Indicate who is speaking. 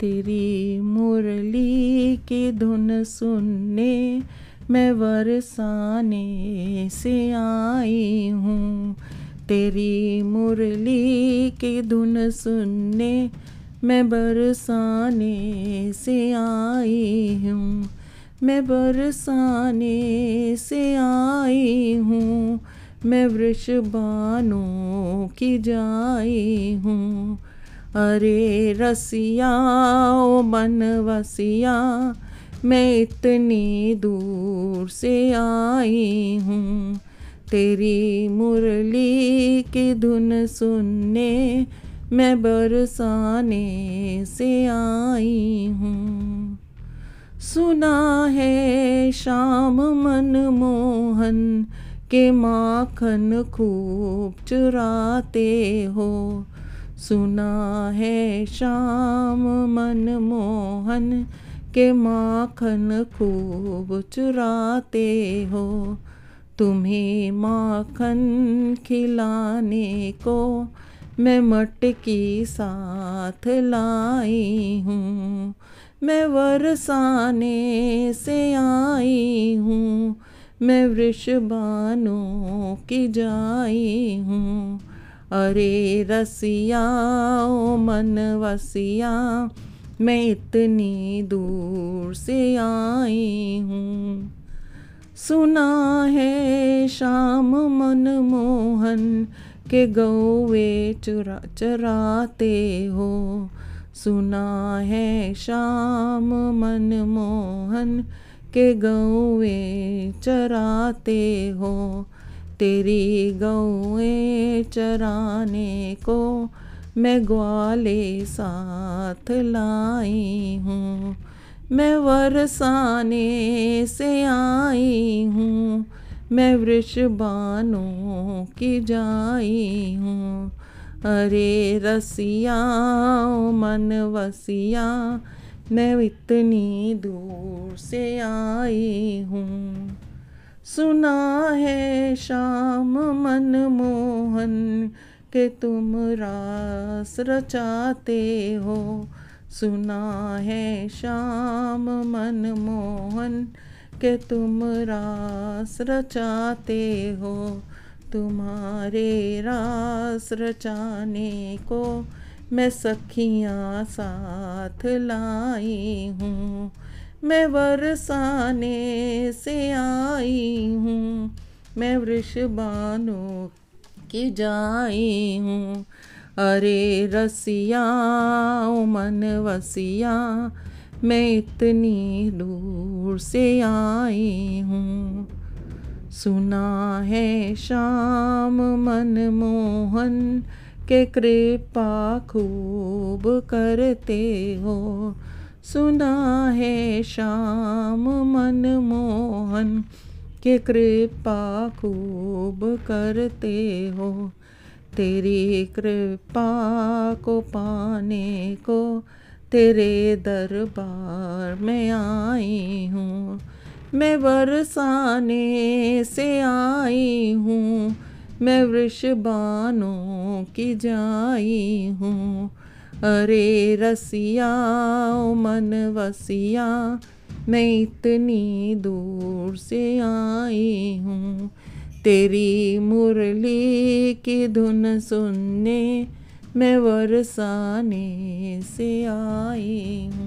Speaker 1: तेरी मुरली की धुन सुनने मैं बरसाने से आई हूँ। तेरी मुरली की धुन सुनने मैं बरसाने से आई हूँ। मैं बरसाने से आई हूँ। मैं वृषबानों की जाई हूँ। अरे रसिया, ओ बनवसिया मैं इतनी दूर से आई हूँ। तेरी मुरली की धुन सुनने मैं बरसाने से आई हूँ। सुना है शाम मनमोहन के माखन खूब चुराते हो। सुना है शाम मनमोहन के माखन खूब चुराते हो। तुम्हें माखन खिलाने को मैं मटकी साथ लाई हूँ। मैं वरसाने से आई हूँ। मैं वृषबानों की जाई हूँ। अरे रसिया ओ मन वसिया, मैं इतनी दूर से आई हूँ। सुना है शाम मन मोहन के गौवे चुरा, चराते हो। सुना है शाम मनमोहन के गौवे चराते हो। तेरी गौए चराने को मैं ग्वाले साथ लाई हूँ। मैं वरसाने से आई हूँ। मैं वृषबानों की जाई हूँ। अरे रसिया मन वसिया, मैं इतनी दूर से आई हूँ। सुना है शाम मनमोहन के तुम रास रचाते हो। सुना है शाम मनमोहन के तुम रास रचाते हो। तुम्हारे रास रचाने को मैं सखियाँ साथ लाई हूँ। मैं बरसाने से आई हूँ, मैं वृषबानों की जाई हूँ। अरे रसिया मन वसिया, मैं इतनी दूर से आई हूँ। सुना है शाम मन मोहन के कृपा खूब करते हो सुना है शाम मनमोहन के कृपा खूब करते हो। तेरी कृपा को पाने को तेरे दरबार में आई हूँ। मैं बरसाने से आई हूँ। मैं वृषबानों की जाई हूँ। अरे रसिया, ओ मन वसिया, मैं इतनी दूर से आई हूँ। तेरी मुरली की धुन सुनने मैं वरसाने से आई हूँ।